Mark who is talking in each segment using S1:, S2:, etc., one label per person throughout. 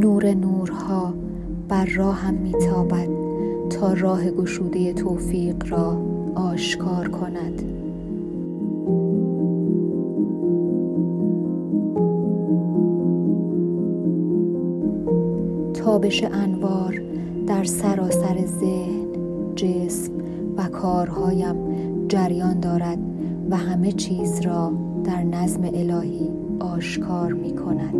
S1: نور نورها بر راهم میتابد تا راه گشوده توفیق را آشکار کند. تابش انوار در سراسر ذهن جسم و کارهایم جریان دارد و همه چیز را در نظم الهی آشکار می کند.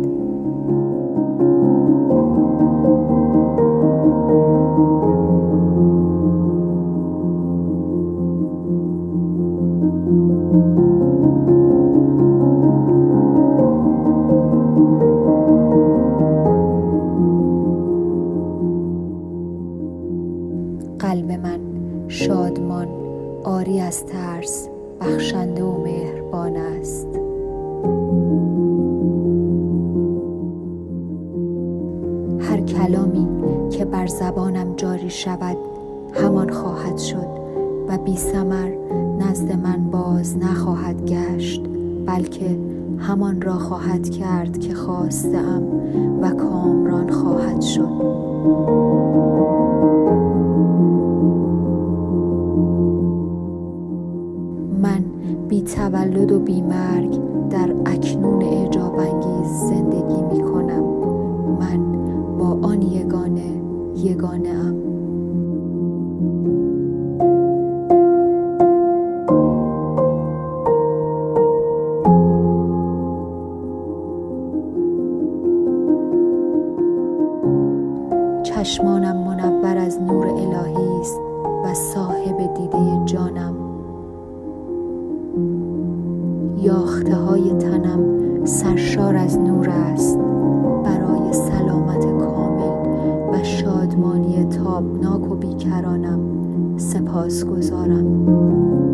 S1: قلب من شادمان آری از ترس بخشنده و مهربان است. هر کلامی که بر زبانم جاری شود همان خواهد شد و بی ثمر نزد من باز نخواهد گشت بلکه همان را خواهد کرد که خواسته ام و کامران خواهد شد. من بی تولد و بی مرگ در اکنون اعجاب انگیز زندگی می کنم. من با آن یگانه یگانه ام. چشمانم منور از نور الهی است و صاحب دیده جانم تابناک و بیکرانم. سپاس گذارم